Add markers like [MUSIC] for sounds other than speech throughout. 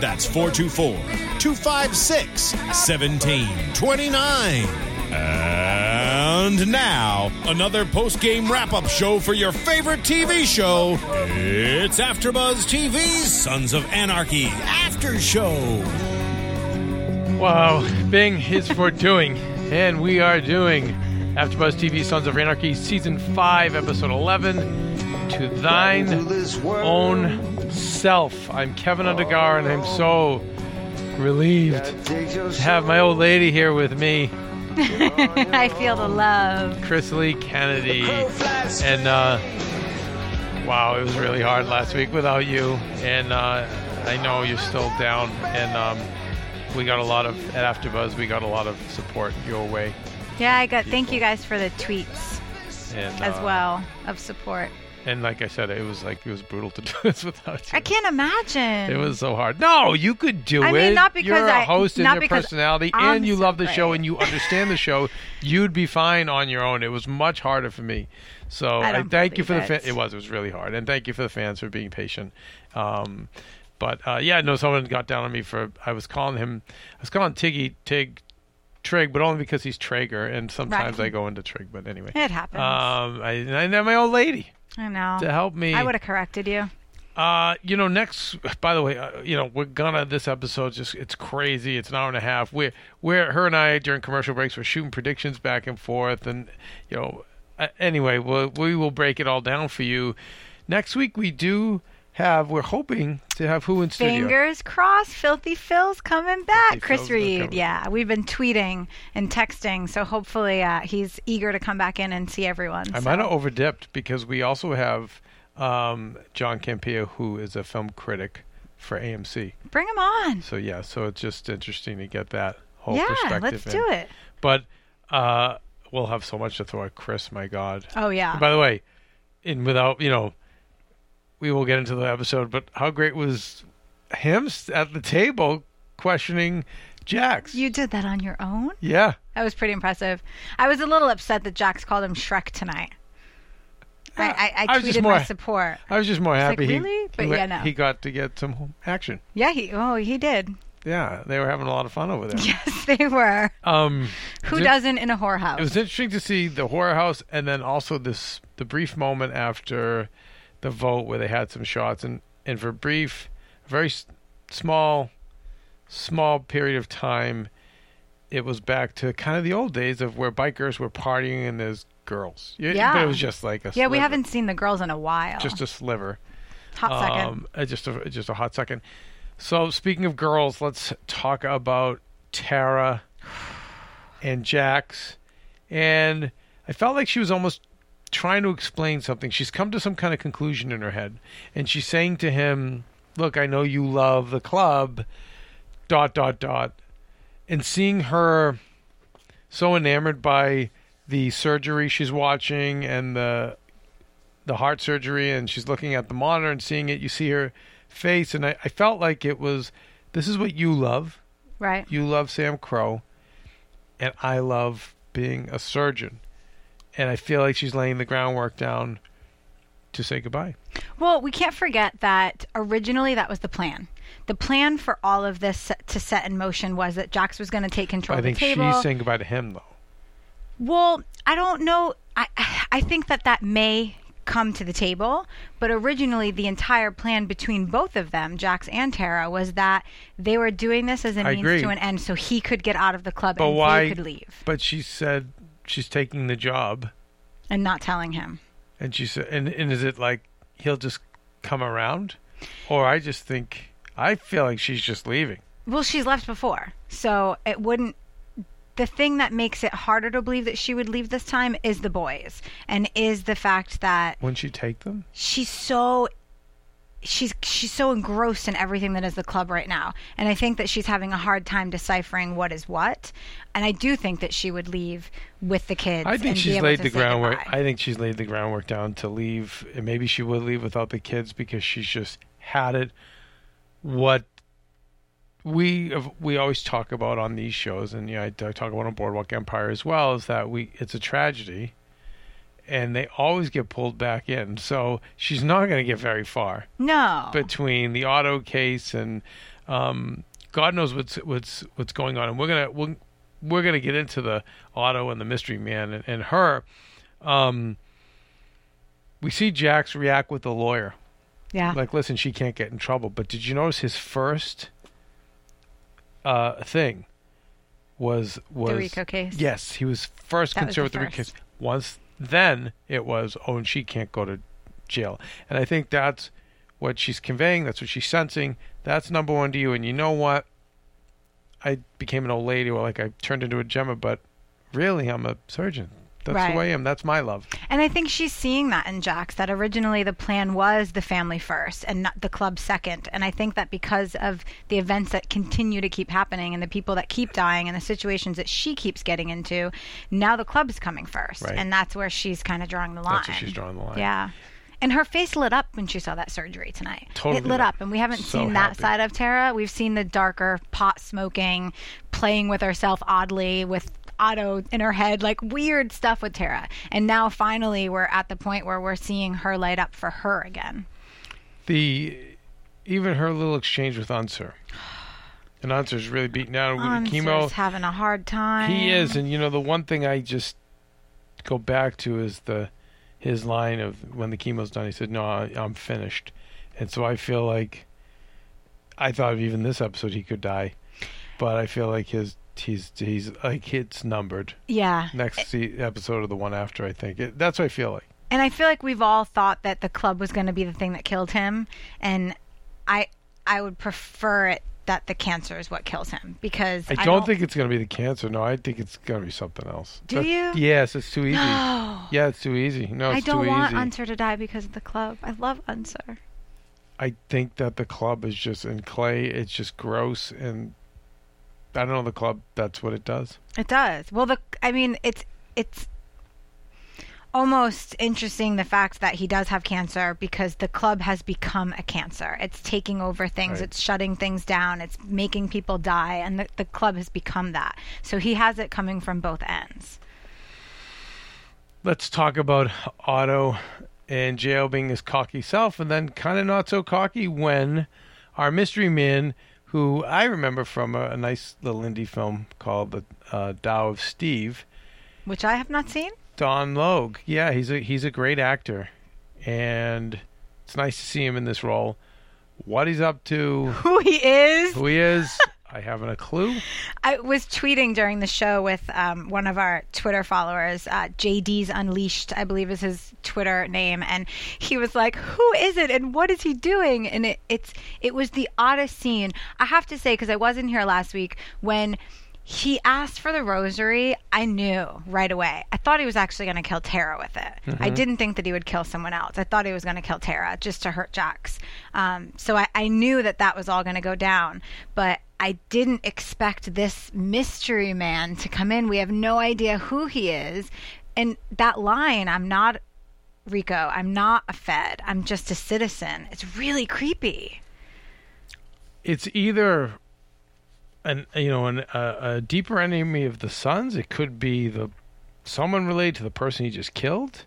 That's 424 256 1729. And now, another post game wrap up show for your favorite TV show. It's AfterBuzz TV's Sons of Anarchy After Show. Wow, Bing is for doing, and we are doing AfterBuzz TV Sons of Anarchy Season 5, Episode 11, To Thine Own Self. I'm Kevin Undergar, and I'm so relieved to have my old lady here with me, [LAUGHS] I feel the love. Chris Lee Kennedy. And, uh, wow, it was really hard last week without you, and uh, I know you're still down, and um, we got a lot of, at AfterBuzz, we got a lot of support your way. Yeah, I got. Thank you guys for the tweets And, as uh, well of support. And like I said, it was like it was brutal to [LAUGHS] do this without you. I can't imagine. It was so hard. No, you could do I it. mean, not because you're a I- host and your personality, I'm and you so love the show and you understand the show. You'd be fine on your own. It was much harder for me. So I I, thank you for the. believe Fa- it. it was. It was really hard, and thank you for the fans for being patient. Um, but uh, yeah, no, someone got down on me for. I was calling him. I was calling Tiggy Tig. Trig, but only because he's Trager, and sometimes Right. I go into Trig. But anyway, It happens. um, I, and I have my old lady I know. to help me. I would have corrected you. Uh, you know, next. By the way, uh, you know, we're gonna this episode just it's crazy. It's an hour and a half. We're we're her and I during commercial breaks we're shooting predictions back and forth, and you know, uh, anyway, we'll, we will break it all down for you. Next week we do have. We're hoping to have who in studio. Fingers crossed, Filthy Phil's coming back. Filthy Chris Phil's Reed, yeah. We've been tweeting and texting, so hopefully uh, he's eager to come back in and see everyone. I so. might have overdipped because we also have um, John Campea, who is a film critic for AMC. Bring him on. So yeah, so it's just interesting to get that whole Yeah, perspective. let's in. do it. But uh, we'll have so much to throw at Chris. My God. Oh yeah. And by the way, in without you know, we will get into the episode. But how great was him at the table questioning Jax? you did that on your own? yeah. That was pretty impressive. I was a little upset that Jax called him Shrek tonight. I, I, I I was just tweeted more- my support. I was just more like, happy he, really? But he, yeah, no. he got to get some action. Yeah, he oh he did. Yeah, they were having a lot of fun over there. [LAUGHS] Yes, they were. Um, Who doesn't in a whorehouse? It was interesting to see the horror house, and then also this the brief moment after the vote where they had some shots, and and for brief, very s- small, small period of time, it was back to kind of the old days of where bikers were partying and there's girls. Yeah, but it was just like a yeah, we haven't seen the girls in a while. just a sliver. hot second. Um, uh, just a just a hot second. So speaking of girls, let's talk about Tara [SIGHS] and Jax. And I felt like she was almost trying to explain something. She's come to some kind of conclusion in her head, and she's saying to him, "Look, I know you love the club." Dot dot dot, and seeing her so enamored by the surgery she's watching and the the heart surgery and she's looking at the monitor and seeing it you see her face and I, I felt like it was this is what you love right. you love SAMCRO and i love being a surgeon and i feel like she's laying the groundwork down to say goodbye Well, we can't forget that originally that was the plan. The plan for all of this to set in motion was that Jax was going to take control i of the think table. she's saying goodbye to him though Well, I don't know. I I think that that may come to the table, but originally the entire plan between both of them, Jax and Tara, was that they were doing this as a I means agree. to an end, so he could get out of the club But and why- they could leave, but she said she's taking the job and not telling him. and she said and, and is it like he'll just come around, or I just think I feel like she's just leaving. Well, she's left before, so it wouldn't. The thing that makes it harder to believe that she would leave this time is the boys, and is the fact that Wouldn't she take them? she's so she's she's so engrossed in everything that is the club right now and i think that she's having a hard time deciphering what is what and i do think that she would leave with the kids I think she's laid the groundwork. goodbye. I think she's laid the groundwork down to leave, and maybe she would leave without the kids because she's just had it. What we we always talk about on these shows, and yeah, I, I talk about on Boardwalk Empire as well, is that we it's a tragedy, and they always get pulled back in. So she's not going to get very far no between the Otto case and um, God knows what's what's what's going on. And we're gonna we're, we're gonna get into the Otto and the mystery man and, and her. Um, we see Jax react with the lawyer. yeah Like, listen, she can't get in trouble. But did you notice his first uh, thing was was the rico case Yes, he was first That was concerned the with the. Rick case. Once then it was, oh, and she can't go to jail. And I think that's what she's conveying. That's what she's sensing. That's number one to you. And you know what? I became an old lady, or like I turned into a Gemma, but really, I'm a surgeon. That's Right. who I am. That's my love. And I think she's seeing that in Jax, that originally the plan was the family first and not the club second. And I think that because of the events that continue to keep happening and the people that keep dying and the situations that she keeps getting into, now the club's coming first. Right. And that's where she's kind of drawing the line. That's where she's drawing the line. Yeah. And her face lit up when she saw that surgery tonight. Totally it lit up. And we haven't So seen that happy. side of Tara. We've seen the darker pot smoking, playing with herself oddly with Otto in her head, like weird stuff with Tara. And now finally we're at the point where we're seeing her light up for her again. The even her little exchange with Unser. [SIGHS] And Unser's really beaten down with the chemo. Having a hard time. He is, and you know the one thing I just go back to is the his line of when the chemo's done. He said, "No, I, I'm finished," and so I feel like I thought of even this episode he could die, but I feel like his he's he's like it's numbered. Yeah. Next se- episode or the one after, I think it, that's what I feel like. And I feel like we've all thought that the club was going to be the thing that killed him, and I I would prefer it that the cancer is what kills him because I I, don't, think it's going to be the cancer. No, I think it's going to be something else. Do you? Yes, it's too easy. No. Yeah, it's too easy. No, I don't want easy. Unser to die because of the club. I love Unser. I think that the club is just in clay. It's just gross, and I don't know the club. That's what it does. It does. Well, the I mean, it's it's almost interesting the fact that he does have cancer because the club has become a cancer. It's taking over things. Right. It's shutting things down. It's making people die, and the, the club has become that. So he has it coming from both ends. Let's talk about Otto and jail being his cocky self, and then kind of not so cocky when our mystery man, who I remember from a, a nice little indie film called The uh, Tao of Steve, Which I have not seen. Donal Logue. Yeah, he's a he's a great actor, and it's nice to see him in this role. What he's up to, Who he is? who he is, I haven't a clue. I was tweeting during the show with um, one of our Twitter followers, uh, JD's Unleashed, I believe is his Twitter name, and he was like, "Who is it, and what is he doing?" And it, it's it was the oddest scene. I have to say because I wasn't here last week when he asked for the rosary. I knew right away. I thought he was actually going to kill Tara with it. I didn't think that he would kill someone else. I thought he was going to kill Tara just to hurt Jax. Um, so I, I knew that that was all going to go down, but. I didn't expect this mystery man to come in. We have no idea who he is. And that line, I'm not Rico, I'm not a Fed, I'm just a citizen. It's really creepy. it's either an you know an, a, a deeper enemy of the Sons. It could be the someone related to the person he just killed.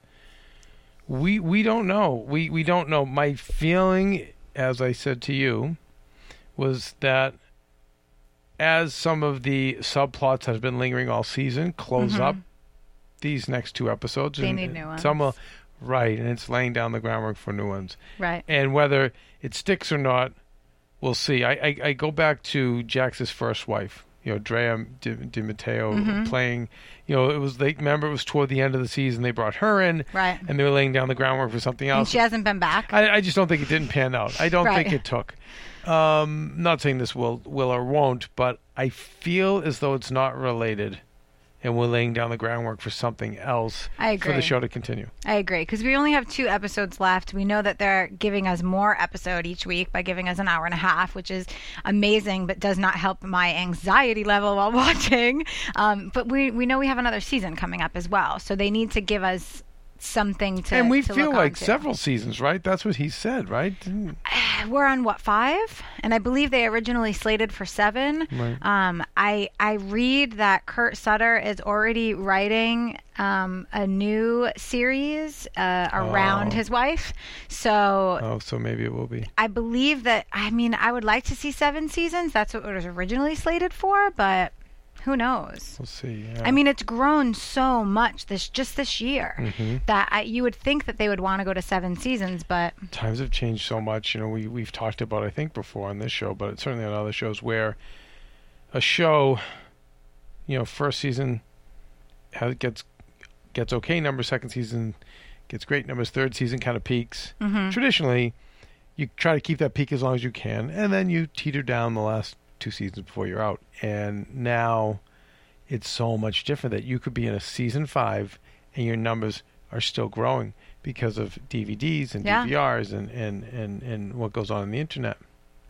We we don't know. We we don't know. My feeling, as I said to you, was that as some of the subplots have been lingering all season close up these next two episodes, Mm-hmm. They and need new ones. Some will, right, and it's laying down the groundwork for new ones Right. and whether it sticks or not, we'll see. I, I, I go back to Jax's first wife, you know, Drea Di, de Matteo Mm-hmm. playing. You know, it was they remember it was toward the end of the season they brought her in, Right. And they were laying down the groundwork for something And else. she hasn't been back. I, I just don't think it didn't pan out. I don't Right. think it took. Um, not saying this will will or won't, but I feel as though it's not related, and we're laying down the groundwork for something else I for the show to continue. I agree because we only have two episodes left. We know that they're giving us more episode each week by giving us an hour and a half, which is amazing, but does not help my anxiety level while [LAUGHS] watching. Um, but we we know we have another season coming up as well, so they need to give us something to. and we to feel like onto. several seasons, right? That's what he said, right? [SIGHS] We're on what five and i believe they originally slated for seven Right. um, I, I read that kurt sutter is already writing um, a new series uh, around Oh. his wife so Oh, so maybe it will be. i believe that i mean i would like to see seven seasons that's what it was originally slated for but who knows We'll see. yeah. I mean, it's grown so much this just this year Mm-hmm. that I, you would think that they would want to go to seven seasons, but times have changed so much. You know, we we've talked about I think before on this show, but certainly on other shows where a show, you know, first season has, gets gets okay numbers, second season gets great numbers, third season kind of peaks. Mm-hmm. Traditionally, you try to keep that peak as long as you can, and then you teeter down the last two seasons before you're out. And now it's so much different that you could be in a season five and your numbers are still growing because of DVDs and Yeah. DVRs and, and, and, and what goes on in the internet.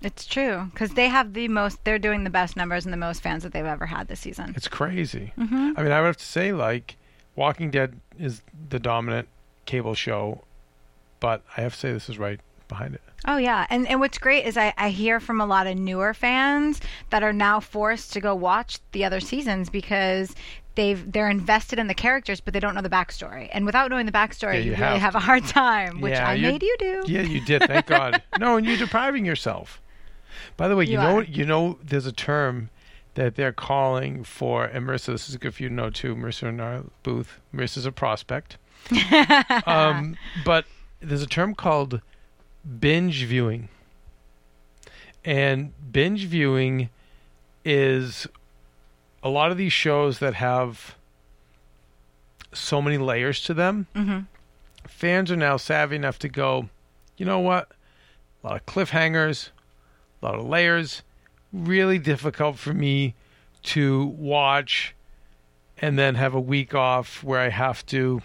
It's true because they have the most. They're doing the best numbers and the most fans that they've ever had this season. It's crazy. Mm-hmm. I mean, I would have to say, like, Walking Dead is the dominant cable show, but I have to say this is right behind it. Oh yeah, and and what's great is I, I hear from a lot of newer fans that are now forced to go watch the other seasons because they've they're invested in the characters, but they don't know the backstory. And without knowing the backstory, Yeah, you, you really have have a hard time, which Yeah, I made you do. Yeah, you did. Thank [LAUGHS] God. No, and you're depriving yourself. By the way, you, You know, are. you know, there's a term that they're calling for, and Marissa, this is good for you to know too. Marissa in our booth. Marissa's a prospect. [LAUGHS] um, but there's a term called binge viewing, and binge viewing is a lot of these shows that have so many layers to them. hmm Fans are now savvy enough to go, you know what? A lot of cliffhangers, a lot of layers. Really difficult for me to watch and then have a week off where I have to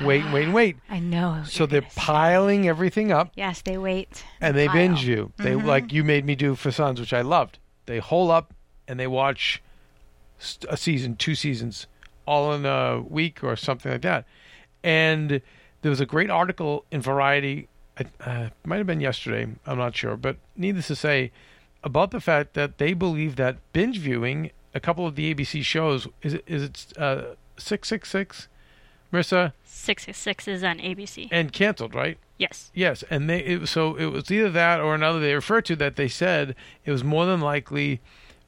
wait and wait and wait. [GASPS] I know. So they're piling everything up Yes, they wait and they pile. binge you. They Mhm. like you made me do for Sons, which I loved. They hole up and they watch a season, two seasons, all in a week or something like that. And there was a great article in Variety. It uh, might have been yesterday. I'm not sure, but needless to say, about the fact that they believe that binge viewing a couple of the ABC shows is it, is it uh, six six six, Marissa, 666 is on ABC. and canceled, right? Yes. Yes, and they it, so it was either that or another. They referred to that they said it was more than likely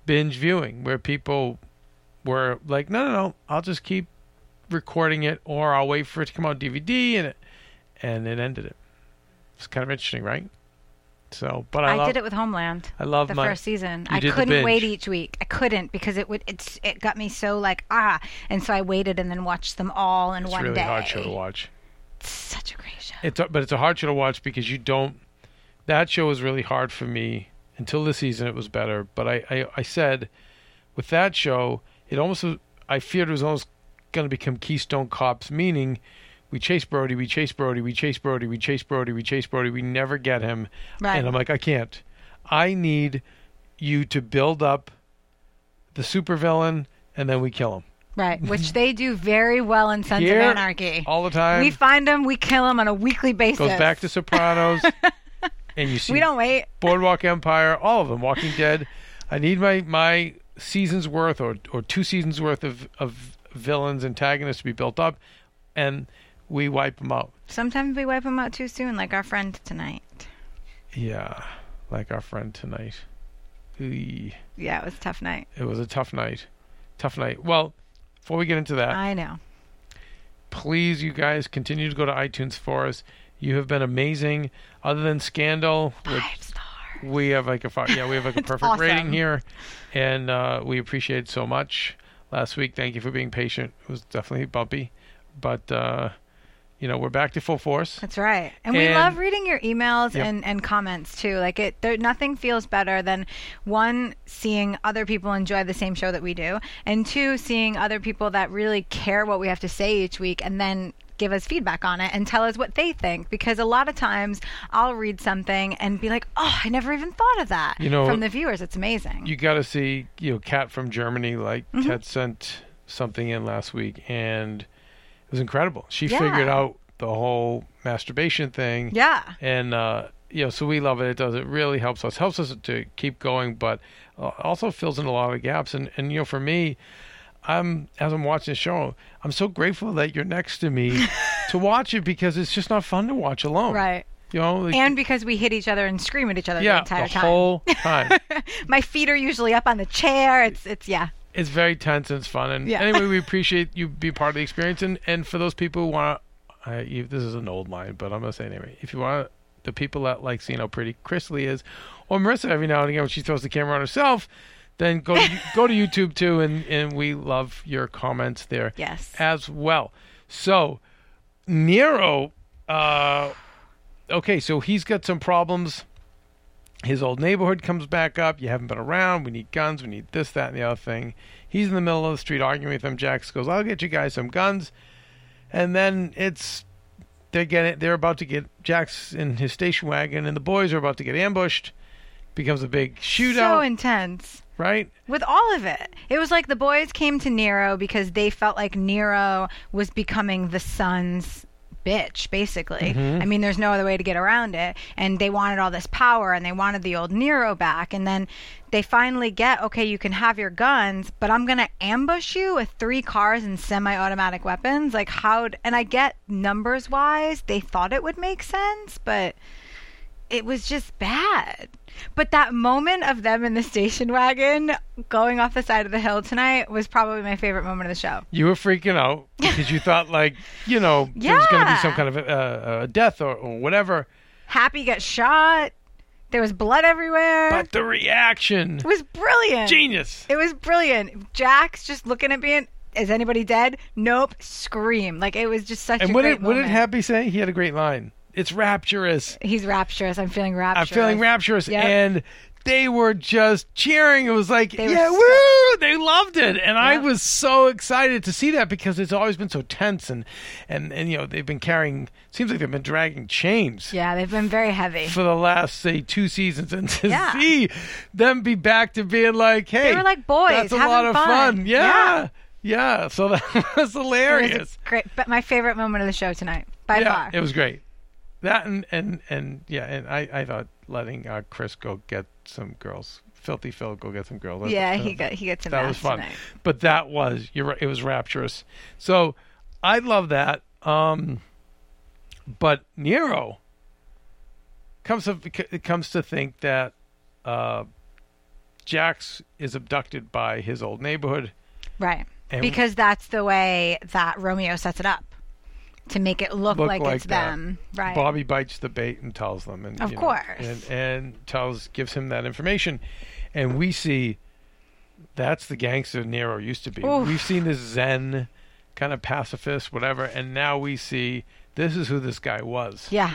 binge viewing, where people were like, "No, no, no, I'll just keep recording it, or I'll wait for it to come out DVD," and it and it ended it. It's kind of interesting, right? So, but I, I, love, did it with Homeland. I love the my first season. I couldn't wait each week. I couldn't because it would it's it got me so like ah, and so I waited and then watched them all in It's one really day. hard show to watch. It's such a great show. It's a, but it's a hard show to watch because you don't. That show was really hard for me until this season. It was better, but I I, I said with that show it almost I feared it was almost going to become Keystone Cops, meaning we chase Brody, we chase Brody, we chase Brody, we chase Brody, we chase Brody, we never get him, Right. and I'm like I can't. I need you to build up the supervillain, and then we kill him Right, [LAUGHS] which they do very well in Sons Here, of Anarchy. all the time. we find them, we kill them on a weekly basis. Goes back to Sopranos, [LAUGHS] and you see we don't wait. Boardwalk Empire, all of them, Walking Dead. I need my my seasons worth or or two seasons worth of of villains antagonists to be built up, and we wipe them out. Sometimes we wipe them out too soon, like our friend tonight. Yeah, like our friend tonight. Eey. Yeah, it was a tough night. It was a tough night, tough night. Well, before we get into that, I know. please, you guys, continue to go to iTunes for us. You have been amazing. Other than Scandal, Five. We have like a fi- yeah, we have like a [LAUGHS] perfect awesome. rating here, and uh, we appreciate it so much. Last week, thank you for being patient. It was definitely bumpy, but uh, you know we're back to full force. That's right. And, we love reading your emails Yep. and, and comments too. Like it there nothing feels better than one seeing other people enjoy the same show that we do and two seeing other people that really care what we have to say each week and then give us feedback on it and tell us what they think because a lot of times I'll read something and be like, "Oh, I never even thought of that." You know- from the viewers, it's amazing. You got to see, you know, Kat from Germany. Like Mm-hmm. Ted sent something in last week, and was incredible. She Yeah. figured out the whole masturbation thing. yeah. and uh, you know, so we love it. It does. It really helps us. Helps us to keep going, but uh, also fills in a lot of gaps. And and you know, for me, I'm as I'm watching the show, I'm so grateful that you're next to me [LAUGHS] to watch it because it's just not fun to watch alone. Right. You know. like- And because we hit each other and scream at each other the yeah, entire the time. whole time. [LAUGHS] My feet are usually up on the chair. It's it's yeah. It's very tense and it's fun. And Yeah. anyway, we [LAUGHS] appreciate you be part of the experience. And and for those people who want to, uh, this is an old line, but I'm gonna say it anyway. If you want the people that like seeing how pretty Chrisley is, or Marissa every now and again when she throws the camera on herself, then go to, [LAUGHS] go to YouTube too, and and we love your comments there Yes. as well. So Nero, uh, okay, so he's got some problems. His old neighborhood comes back up. You haven't been around. We need guns. We need this, that, and the other thing. He's in the middle of the street arguing with them. Jax goes, "I'll get you guys some guns," and then it's they're getting they're about to get Jax in his station wagon, and the boys are about to get ambushed. Becomes a big shootout. So intense. right? with all of it. It was like the boys came to Nero because they felt like Nero was becoming the Sons' bitch, basically. Mm-hmm. I mean, there's no other way to get around it. And they wanted all this power and they wanted the old Nero back. And then they finally get, okay, you can have your guns, but I'm going to ambush you with three cars and semi automatic weapons. Like, how, and I get numbers wise, they thought it would make sense, but it was just bad. But that moment of them in the station wagon going off the side of the hill tonight was probably my favorite moment of the show. You were freaking out because you thought, like, you know, [LAUGHS] there was going to be some kind of uh, uh, death or, or whatever. Happy gets shot. There was blood everywhere. But the reaction, it was brilliant. genius. It was brilliant. Jax just looking at me and is anybody dead? Nope. Scream. Like it was just such And a what great did what did. Happy say? He had a great line. It's rapturous. He's rapturous. I'm feeling rapturous. I'm feeling rapturous, Yep. and they were just cheering. It was like, They yeah, so- woo! They loved it, and I was so excited to see that because it's always been so tense, and and and you know they've been carrying. Seems like they've been dragging chains. Yeah, they've been very heavy. For the last say two seasons, and to Yeah. see them be back to being like, hey, they were like boys, that's a having lot of fun. fun. Yeah, yeah. So [LAUGHS] that was It hilarious. was great. But my favorite moment of the show tonight, by yeah, far. it was great. That and and and yeah, and I I thought letting uh, Chris go get some girls, filthy Phil go get some girls. yeah, he got he gets some that was fun. tonight. But that was you're right, it was rapturous. So I love that. Um, but Nero comes to comes to think that uh, Jax is abducted by his old neighborhood. Right. Because that's the way that Romeo sets it up to make it look, Look like, like it's that. them. Right. Bobby bites the bait and tells them, and Of you know, course. and and tells gives him that information, and we see that's the gangster Nero used to be. Oof. We've seen this Zen kind of pacifist, whatever, and now we see this is who this guy was. Yeah.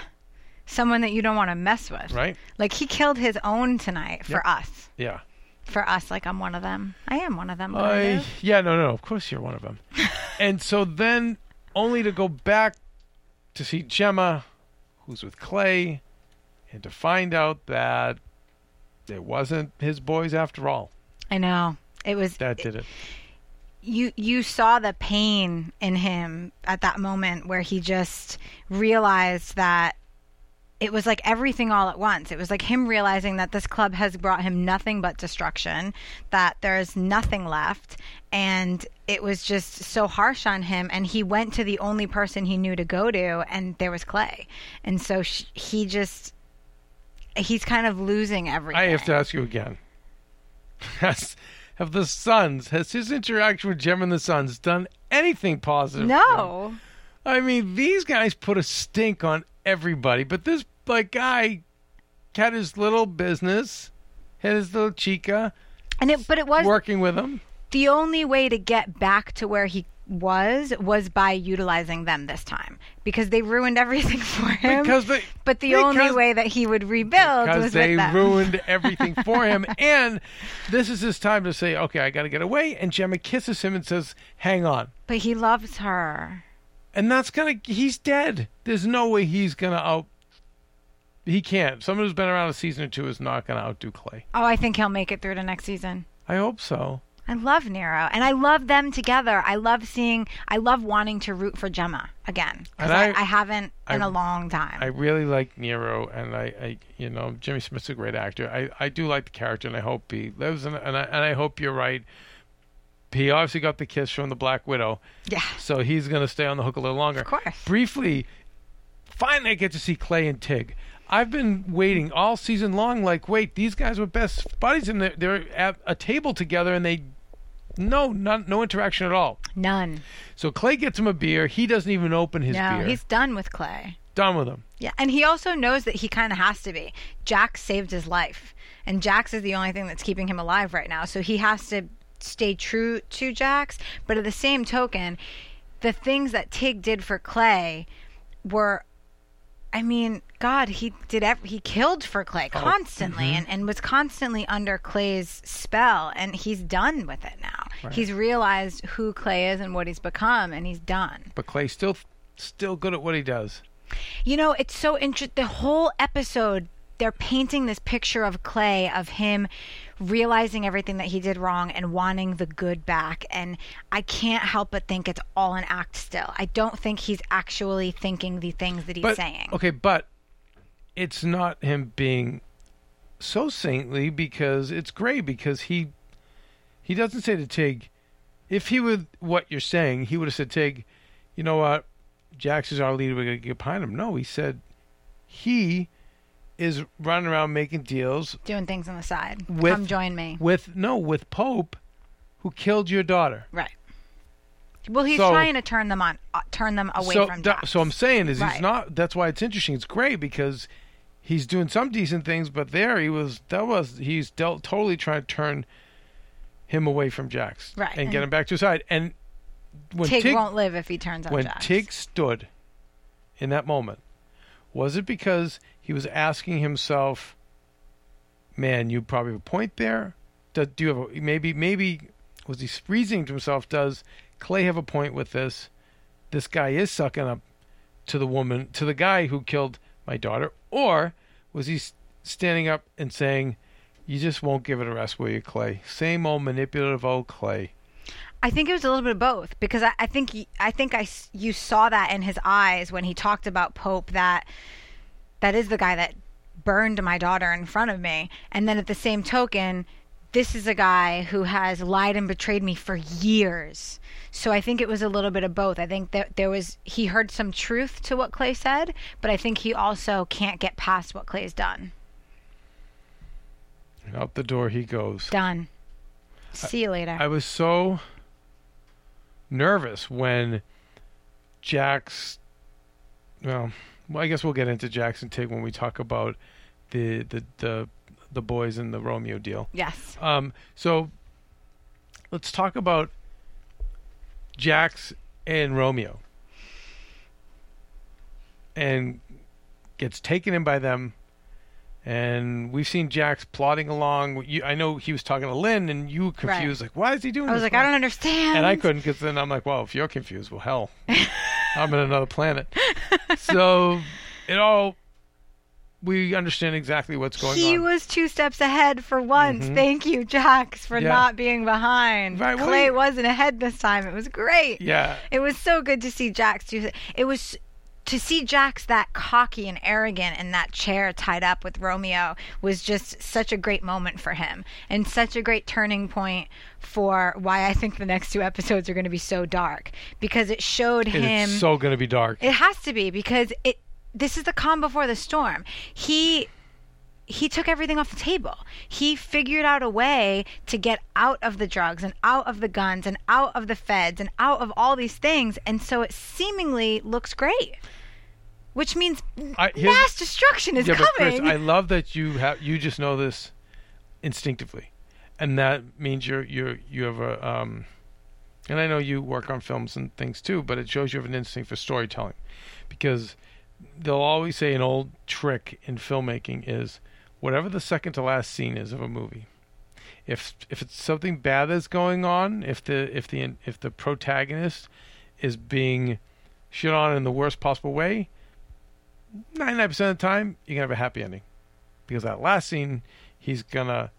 Someone that you don't want to mess with. Right? Like he killed his own tonight for Yep. us. Yeah. For us, like I'm one of them. I am one of them. I, yeah, no, no, of course you're one of them. [LAUGHS] and so then, only to go back to see Gemma, who's with Clay, and to find out that it wasn't his boys after all. I know. It was That did it. you you saw the pain in him at that moment where he just realized that it was like everything all at once. It was like him realizing that this club has brought him nothing but destruction, that there's nothing left, and it was just so harsh on him. And he went to the only person he knew to go to, and there was Clay. And so sh- he just, he's kind of losing everything. I have to ask you again. [LAUGHS] Has have the Sons has his interaction with Gem and the Sons done anything positive? No. I mean, these guys put a stink on everybody, but this like guy had his little business, had his little chica And it, but it was working with him. the only way to get back to where he was was by utilizing them this time because they ruined everything [LAUGHS] for him. Because they, but the only way that he would rebuild because was they with them. ruined everything [LAUGHS] for him. And this is his time to say, okay, I got to get away. And Gemma kisses him and says, hang on. But he loves her. And that's going to, he's dead. There's no way he's going to out, he can't. Someone who's been around a season or two is not going to outdo Clay. Oh, I think he'll make it through to next season. I hope so. I love Nero, and I love them together. I love seeing. I love wanting to root for Gemma again because And I, I- haven't in I- a long time. I really like Nero, and I, I, you know, Jimmy Smits's a great actor. I, I do like the character, and I hope he lives, in, and I, and I hope you're right. He obviously got the kiss from the Black Widow, yeah, so he's going to stay on the hook a little longer. of course. Briefly, finally, I get to see Clay and Tig. I've been waiting all season long. Like, wait, these guys were best buddies, and they're, they're at a table together, and they no, not, no interaction at all. None. So Clay gets him a beer. He doesn't even open his no, beer. he's done with Clay. done with him. Yeah, and he also knows that he kind of has to be. Jax saved his life, and Jax is the only thing that's keeping him alive right now. So he has to stay true to Jax. But at the same token, the things that Tig did for Clay were. I mean, God, he did. Ev- he killed for Clay oh, constantly, mm-hmm. and, and was constantly under Clay's spell, and he's done with it now. He's realized who Clay is and what he's become, and he's done. But Clay's still still good at what he does. You know, it's so interesting. The whole episode, they're painting this picture of Clay, of him realizing everything that he did wrong and wanting the good back. And I can't help but think it's all an act still. I don't think he's actually thinking the things that he's but saying. okay, but it's not him being so saintly because it's great because he he doesn't say to Tig, if he would what you're saying, he would have said Tig, you know what, Jax is our leader, we're gonna get behind him. No, he said he is running around making deals Doing things on the side. With- Come join me. with no with Pope, who killed your daughter. Right. Well, he's So- trying to turn them on, uh, turn them away so, from that- so I'm saying is Right. he's not. That's why it's interesting. It's great because he's doing some decent things, but there he was. That was he's dealt totally trying to turn him away from Jax Right, and, and- get him back to his side. And when Tig, Tig, won't live if he turns on when Jax. Tig stood in that moment, was it because he was asking himself, "Man, you probably have a point there. Does, do you have a, maybe maybe was he reasoning to himself? Does Clay have a point with this? This guy is sucking up to the woman, to the guy who killed my daughter, or was he standing up and saying?" You just won't give it a rest, will you, Clay? Same old manipulative old Clay. I think it was a little bit of both because I, I think I think I you saw that in his eyes when he talked about Pope that that is the guy that burned my daughter in front of me, and then at the same token, this is a guy who has lied and betrayed me for years. So I think it was a little bit of both. I think that there was he heard some truth to what Clay said, but I think he also can't get past what Clay's done. Out the door he goes. Done. See you later. I was so nervous when Jax. Well, well, I guess we'll get into Jackson Tig when we talk about the the the, the boys and the Romeo deal. yes. Um, so let's talk about Jax and Romeo, and gets taken in by them. And we've seen Jax plodding along. You, I know he was talking to Lin, and you were confused, like, why is he doing I was like, I don't understand. and I couldn't because then I'm like, well, if you're confused, well, hell, [LAUGHS] I'm in another planet. So it all we understand exactly what's going he on. He was two steps ahead for once. Mm-hmm. Thank you, Jax, for Yeah. not being behind. Right, Clay wasn't ahead this time. It was great. yeah, It was so good to see Jax do. It was to see Jax that cocky and arrogant in that chair tied up with Romeo was just such a great moment for him and such a great turning point for why I think the next two episodes are going to be so dark because it showed him it's so going to be dark. it has to be because it. This is the calm before the storm. He he took everything off the table. He figured out a way to get out of the drugs and out of the guns and out of the feds and out of all these things, and so it seemingly looks great. Which means I- mass destruction is yeah, but Chris, coming. I love that you have you just know this instinctively, and that means you're you're you have a um, and I know you work on films and things too, but it shows you have an instinct for storytelling, because they'll always say an old trick in filmmaking is whatever the second to last scene is of a movie. If if it's something bad that's going on, if the if the if the protagonist is being shit on in the worst possible way, 99% of the time you're going to have a happy ending. Because that last scene he's going to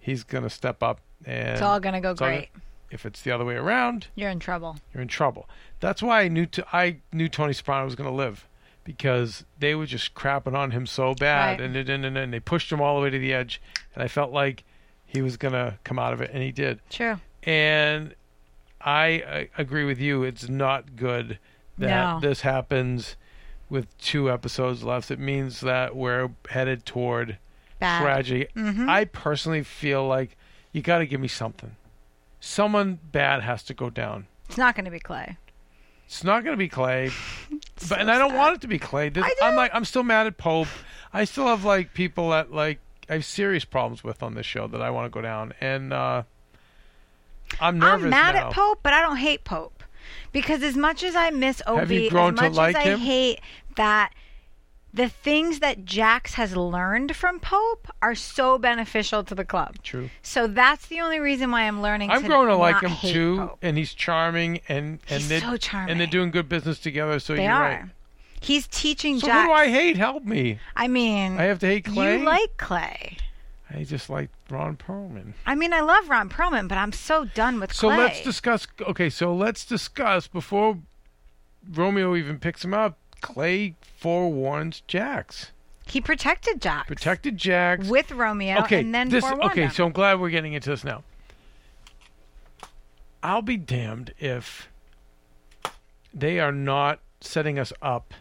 he's to step up and it's all gonna go great. if it's the other way around, You're in trouble. you're in trouble. That's why I knew t- I knew Tony Soprano was going to live because they were just crapping on him so bad, Right. and, and, and and they pushed him all the way to the edge, and I felt like he was going to come out of it, and he did. True. And I, I agree with you. It's not good that No. this happens with two episodes left. It means that we're headed toward Bad. tragedy. Mhm. I personally feel like you got to give me something. Someone bad has to go down. It's not gonna be Clay. It's not going to be Clay, [LAUGHS] So but and I don't sad. want it to be Clay. This, I'm like I'm still mad at Pope. I still have like people that like I have serious problems with on this show that I want to go down, and uh, I'm nervous I'm mad now. at Pope, but I don't hate Pope. Because as much as I miss Opie, as much like as I him? hate that the things that Jax has learned from Pope are so beneficial to the club. True. So that's the only reason why I'm learning I'm growing to like him too, Pope. and he's charming, and and He's they're, so charming. and they're doing good business together. So They you're are. right. He's teaching So Jax. who do I hate? Help me! I mean, I have to hate Clay. you like Clay. I just like Ron Perlman. I mean, I love Ron Perlman, but I'm so done with So Clay. So let's discuss. Okay, so let's discuss before Romeo even picks him up. Clay forewarns Jax. He protected Jax Protected Jax. with Romeo, okay, and then this. forewarned Okay, him. so I'm glad we're getting into this now. I'll be damned if they are not setting us up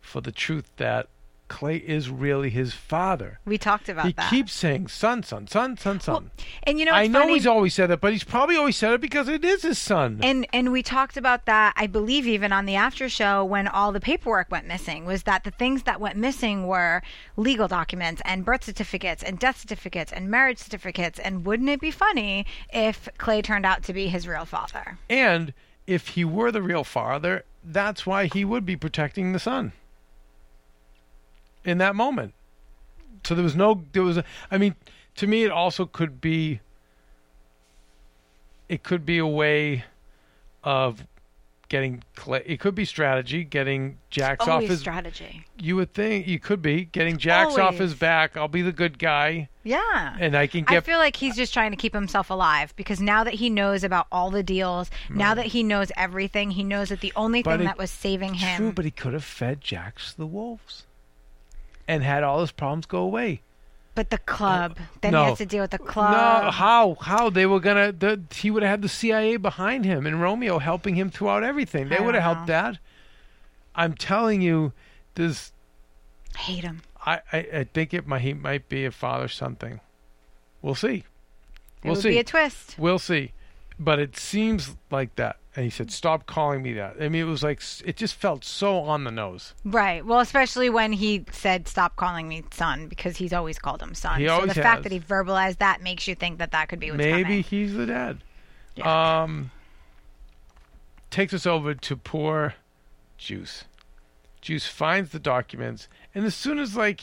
for the truth that Clay is really his father. we talked about He that. keeps saying son, son, son, son, son. and you know, I know funny, he's always said it, but he's probably always said it because it is his son. And and we talked about that, I believe, even on the after show when all the paperwork went missing. Was that the things that went missing were legal documents and birth certificates and death certificates and marriage certificates? And wouldn't it be funny if Clay turned out to be his real father? And if he were the real father, that's why he would be protecting the son in that moment. So there was no, there was, a, I mean, to me, it also could be, it could be a way of getting, it could be strategy, getting Jax off his. Always strategy. you would think, you could be getting Jax off his back. I'll be the good guy Yeah. and I can get I feel like he's just trying to keep himself alive because now that he knows about all the deals, now that he knows everything, he knows that the only But thing it- that was saving him. True, but he could have fed Jax the wolves and had all his problems go away. But the club, uh, then no. he has to deal with the club. No, how? How they were gonna? The, he would have had the CIA behind him and Romeo helping him throughout everything. They would have helped that. I'm telling you, this. Hate him. I, I, I think it might he might be a father son thing. We'll see. It We'll see. be a twist. We'll see. But it seems like that. And he said, "Stop calling me that." I mean, it was like it just felt so on the nose. Right. Well, especially when he said, "Stop calling me son," because he's always called him son. He so always the fact that he verbalized that makes you think that that could be what's Maybe coming. he's the dad. Yeah. Um, takes us over to poor Juice. Juice finds the documents, and as soon as like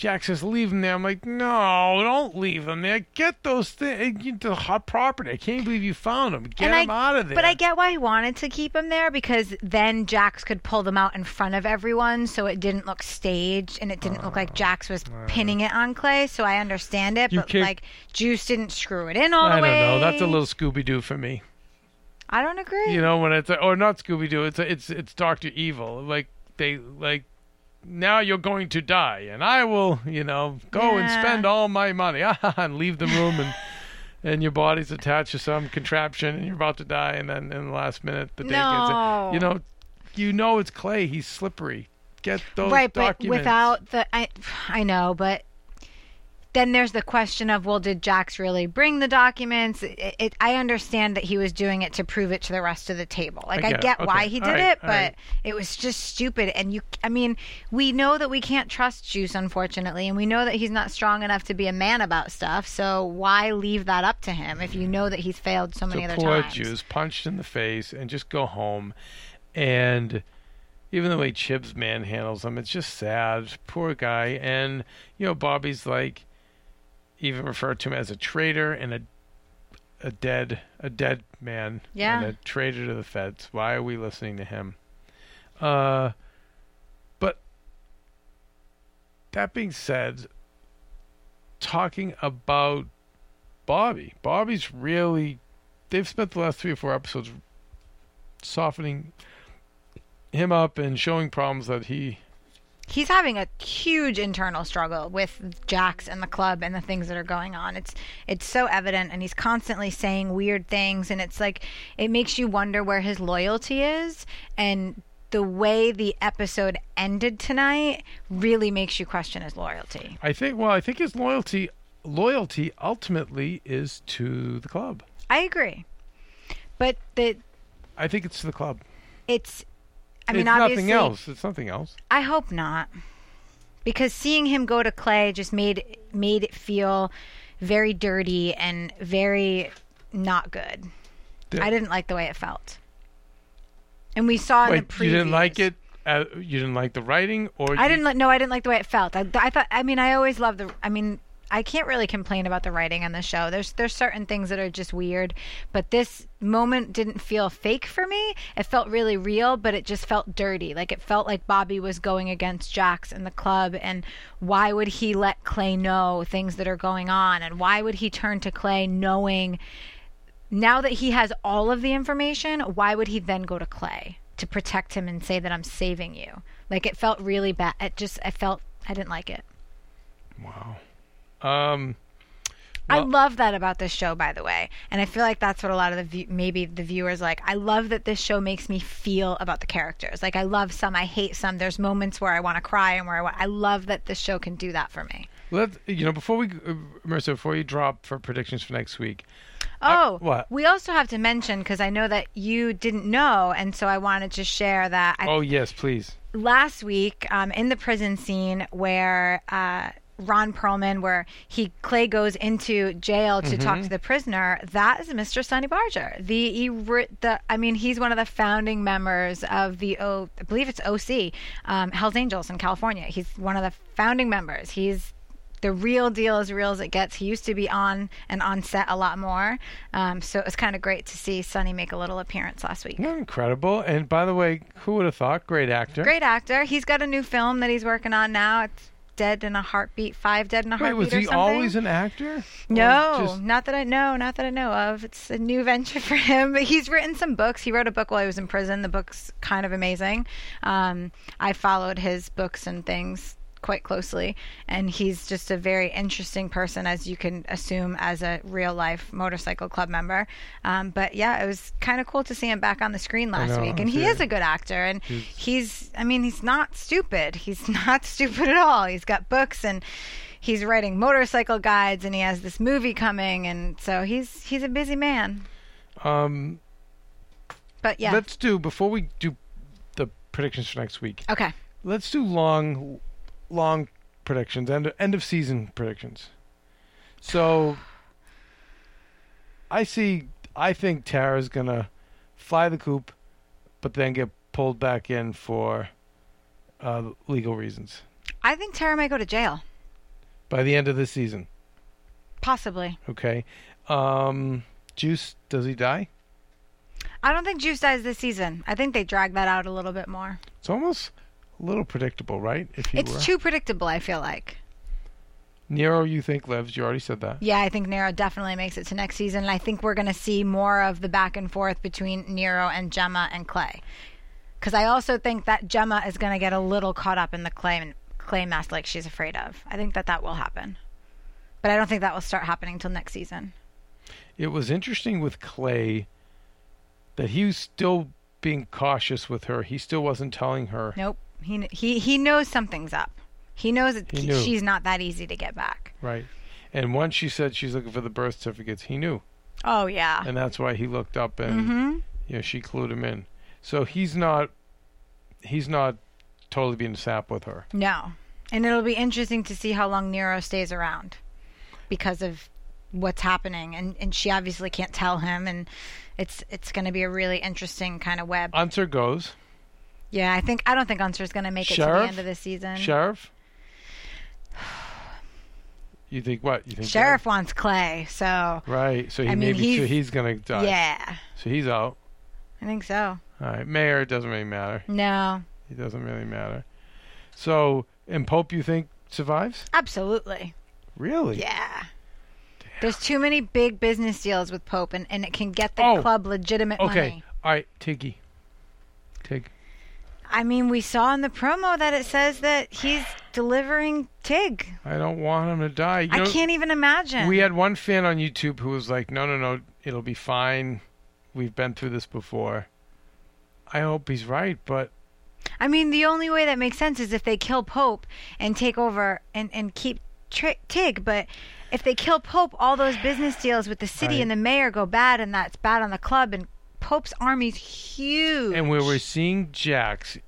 Jax says leave them there, I'm like, no, don't leave them there. Get those things eh, into the hot property. I can't believe you found them. Get and them I, out of there. But I get why he wanted to keep them there because then Jax could pull them out in front of everyone, so it didn't look staged and it didn't look like Jax was oh, pinning it on Clay. So I understand it, but like Juice didn't screw it in all I the don't way. know. That's a little Scooby Doo for me. I don't agree. You know when it's or not Scooby Doo. It's it's it's Doctor Evil. Like they like now you're going to die, and I will you know go and spend all my money [LAUGHS] ah, and leave the room and. And your body's attached to some contraption, and you're about to die, and then in the last minute, the day gets No. in. You know, you know it's Clay. He's slippery. Get those right, but without the I, I know, but then there's the question of well did jax really bring the documents it, it, i understand that he was doing it to prove it to the rest of the table like I i get get, it. why he did right. it but right. it was just stupid and you i mean we know that we can't trust juice unfortunately and we know that he's not strong enough to be a man about stuff so why leave that up to him if you know that he's failed so many so other poor times Juice punched in the face and just go home. And even the way Chibs manhandles him, it's just sad. Poor guy. And you know, Bobby's like even referred to him as a traitor and a a dead a dead man Yeah. and a traitor to the feds. Why are we listening to him? Uh, but that being said, talking about Bobby, Bobby's really they've spent the last three or four episodes softening him up and showing problems that he he's having a huge internal struggle with Jax and the club and the things that are going on. It's it's so evident and he's constantly saying weird things and it's like it makes you wonder where his loyalty is and the way the episode ended tonight really makes you question his loyalty. I think well, I think his loyalty loyalty ultimately is to the club. I agree. But the I think it's to the club. it's I mean it's obviously nothing else. It's something else. I hope not. Because seeing him go to Clay just made made it feel very dirty and very not good. Yeah. I didn't like the way it felt. And we saw in the previews. you didn't like it? Uh, you didn't like the writing, or I you- didn't li- no, I didn't like the way it felt. I, I thought I mean I always love the I mean I can't really complain about the writing on the show. There's there's certain things that are just weird, but this moment didn't feel fake for me. It felt really real, but it just felt dirty. Like it felt like Bobby was going against Jax in the club and why would he let Clay know things that are going on and why would he turn to Clay knowing now that he has all of the information, why would he then go to Clay to protect him and say that I'm saving you? Like it felt really bad. It just I felt I didn't like it. Wow. Um. I love that about this show, by the way, and I feel like that's what a lot of the view- maybe the viewers like. I love that this show makes me feel about the characters. Like I love some, I hate some. There's moments where I want to cry and where I, wa- I love that this show can do that for me. Let you know before we, uh, Marissa, before you drop for predictions for next week. I- Oh, what? we also have to mention because I know that you didn't know, and so I wanted to share that. I, Oh yes, please. last week um, in the prison scene where uh, Ron Perlman, where he Clay goes into jail to talk to the prisoner, that is Mr. Sonny Barger. The, he, the I mean, he's one of the founding members of the O, I believe it's OC, um, Hell's Angels in California. He's one of the founding members. He's the real deal as real as it gets. He used to be on and on set a lot more, um, so it was kind of great to see Sonny make a little appearance last week. Incredible. And by the way, who would have thought? Great actor. Great actor. He's got a new film that he's working on now. It's Dead in a Heartbeat, Five Dead in a Wait, Heartbeat was or he something. always an actor? No, just- not that I know, not that I know of. It's a new venture [LAUGHS] for him. But he's written some books. He wrote a book while he was in prison. The book's kind of amazing. Um, I followed his books and things quite closely, and he's just a very interesting person, as you can assume, as a real life motorcycle club member. Um, but yeah, it was kind of cool to see him back on the screen last know, week, and he is a good actor, and he's, I mean, he's not stupid. He's [LAUGHS] not stupid at all. He's got books and. He's writing motorcycle guides, and he has this movie coming, and so he's he's a busy man. Um, But yeah, let's do before we do the predictions for next week. okay. Let's do long, long predictions. End end of season predictions. So, I see. I think Tara's gonna fly the coop, but then get pulled back in for uh, legal reasons I think Tara might go to jail, by the end of this season. possibly. Okay. Um, Juice, does he die? I don't think Juice dies this season. I think they drag that out a little bit more. It's almost a little predictable, right? If he It's were. too predictable. I feel like. Nero, you think lives? You already said that. Yeah, I think Nero definitely makes it to next season. And I think we're going to see more of the back and forth between Nero and Gemma and Clay. Because I also think that Gemma is going to get a little caught up in the Clay, clay mess like she's afraid of. I think that that will happen. But I don't think that will start happening until next season. It was interesting with Clay that he was still being cautious with her. He still wasn't telling her. Nope. He he he knows something's up. He knows that He she's not that easy to get back. Right. And once she said she's looking for the birth certificates, he knew, Oh yeah. and that's why he looked up and Mm-hmm. you know she clued him in. So he's not he's not totally being sap with her. No. And it'll be interesting to see how long Nero stays around because of what's happening and, and she obviously can't tell him and it's it's going to be a really interesting kind of web. Unser goes. Yeah, I think I don't think Unser's going to make it to the end of the season. Sheriff. You think what? You think Sheriff wants Clay, so Right. So he I mean, maybe so he's- he's gonna die. yeah, So he's out. I think so. All right. Mayor it doesn't really matter. No, It doesn't really matter. So and Pope you think survives? absolutely. Really? Yeah. There's too many big business deals with Pope, and, and it can get the Oh, club legitimate Okay. money. All right. Tiggy. Tig. I mean, we saw in the promo that it says that he's delivering Tig. I don't want him to die. You I know, can't even imagine. We had one fan on YouTube who was like, "No, no, no, it'll be fine. We've been through this before." I hope he's right, but I mean, the only way that makes sense is if they kill Pope and take over and, and keep tri- Tig. But if they kill Pope, all those business deals with the city Right. and the mayor go bad, and that's bad on the club. And Pope's army's huge. and where we're seeing Jax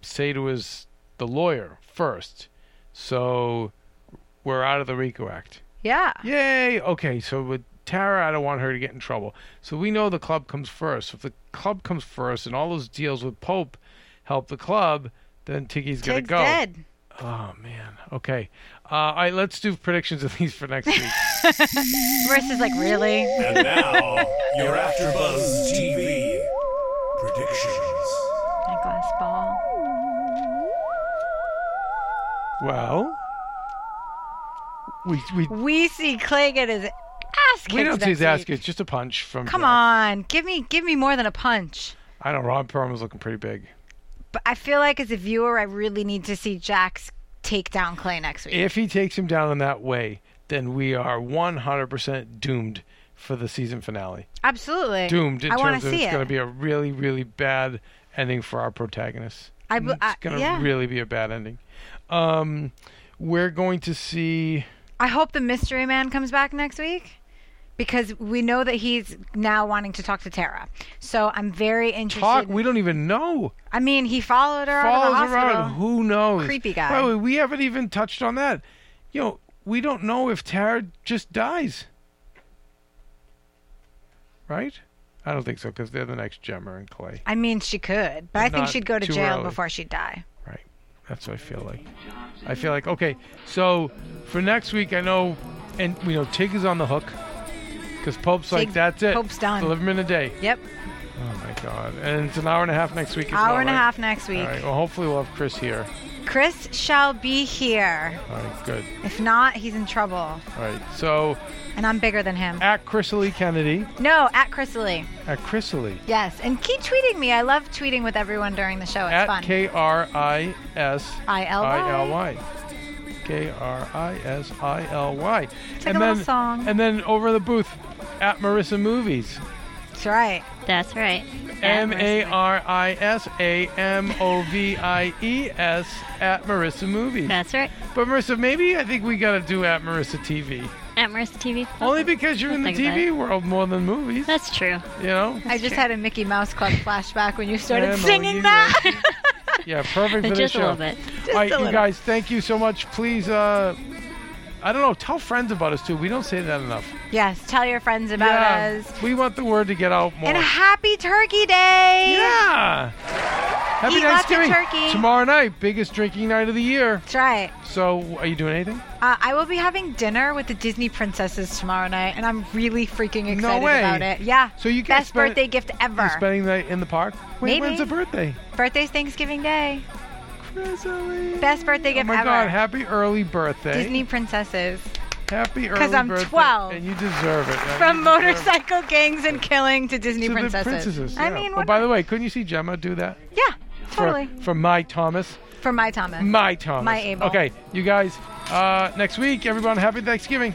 say to his the lawyer first, so we're out of the RICO Act. yeah. Yay! Okay, so with Tara, I don't want her to get in trouble. So we know the club comes first. If the club comes first, and all those deals with Pope help the club, then Tiggy's gonna Tig's go. dead. Oh man. Okay. Uh, all right. Let's do predictions of these for next week. [LAUGHS] Marissa's like, really? And now, your AfterBuzz TV predictions. My glass ball. well, we we We see Clay get his ass kicked. we don't see his next ass week. kicked. Just a punch from. Come Jax. on, give me give me more than a punch. I know Ron Perlman's looking pretty big. But I feel like as a viewer, I really need to see Jax take down Clay next week. If he takes him down in that way, then we are 100% doomed for the season finale. Absolutely, Doomed in I want terms to of it's it. going to be a really, really bad ending for our protagonists. I, b- I- It's going to yeah. really be a bad ending. Um, we're going to see. I hope the mystery man comes back next week because we know that he's now wanting to talk to Tara. So I'm very interested. Talk. We don't even know. I mean, he followed her out of Follows the hospital. around. Who knows? Creepy guy. By the way, we haven't even touched on that. You know, we don't know if Tara just dies. Right? I don't think so because they're the next Gemma and Clay. I mean, she could, but I think she'd go to jail early. before she'd die. Right. That's what I feel like. I feel like okay. So for next week, I know, and we know Tig is on the hook because Pope's like that's it. Pope's done. Deliver him in a day. Yep, Oh my god! And it's an hour and a half next week. as hour well, and a half next week. All right. Well, hopefully we'll have Chris here. Chris shall be here. All right. Good. If not, he's in trouble, All right. So and I'm bigger than him. at Krisily Kennedy, No, at Krisily. at Krisily, Yes, and keep tweeting me. I love tweeting with everyone during the show. It's at fun. K R I S I L Y. I L Y. K R I S I L Y. like And a little song. and then over the booth at Marissa Movies. That's right. That's right. M A R I S A M O V I E S at Marissa Movies. That's right. But Marissa, maybe I think we got to do at Marissa TV. At Marissa TV. Only because you're in the TV world more than movies. That's true. you know? I just true. had a Mickey Mouse Club [LAUGHS] flashback when you started M O singing that. Yeah, perfect for this [LAUGHS] Just a little bit. All right, a you guys, thank you so much. Please, uh, I don't know, tell friends about us too. We don't say that enough. yes, tell your friends about yeah, us. we want the word to get out more. And a happy Turkey Day. yeah. Happy Eat lots of Thanksgiving. turkey. Tomorrow night, biggest drinking night of the year. That's right. So, are you doing anything? Uh, I will be having dinner with the Disney princesses tomorrow night, and I'm really freaking excited way. about it. Yeah. So you best birthday gift ever. You spending the night in the park? Wait, Maybe. when's the birthday? Birthday's Thanksgiving Day. Best birthday gift Oh my ever. God! Happy early birthday. Disney princesses Happy early 'Cause I'm birthday. 12. and you deserve it. I mean, from you deserve it. motorcycle gangs and killing to Disney To the princesses. princesses. I yeah. mean, oh, what? by the way, couldn't you see Gemma do that? yeah, For- totally. For, my Thomas. For my Thomas. My Thomas. My Abel. Okay, you guys. Uh, next week, everyone, happy Thanksgiving.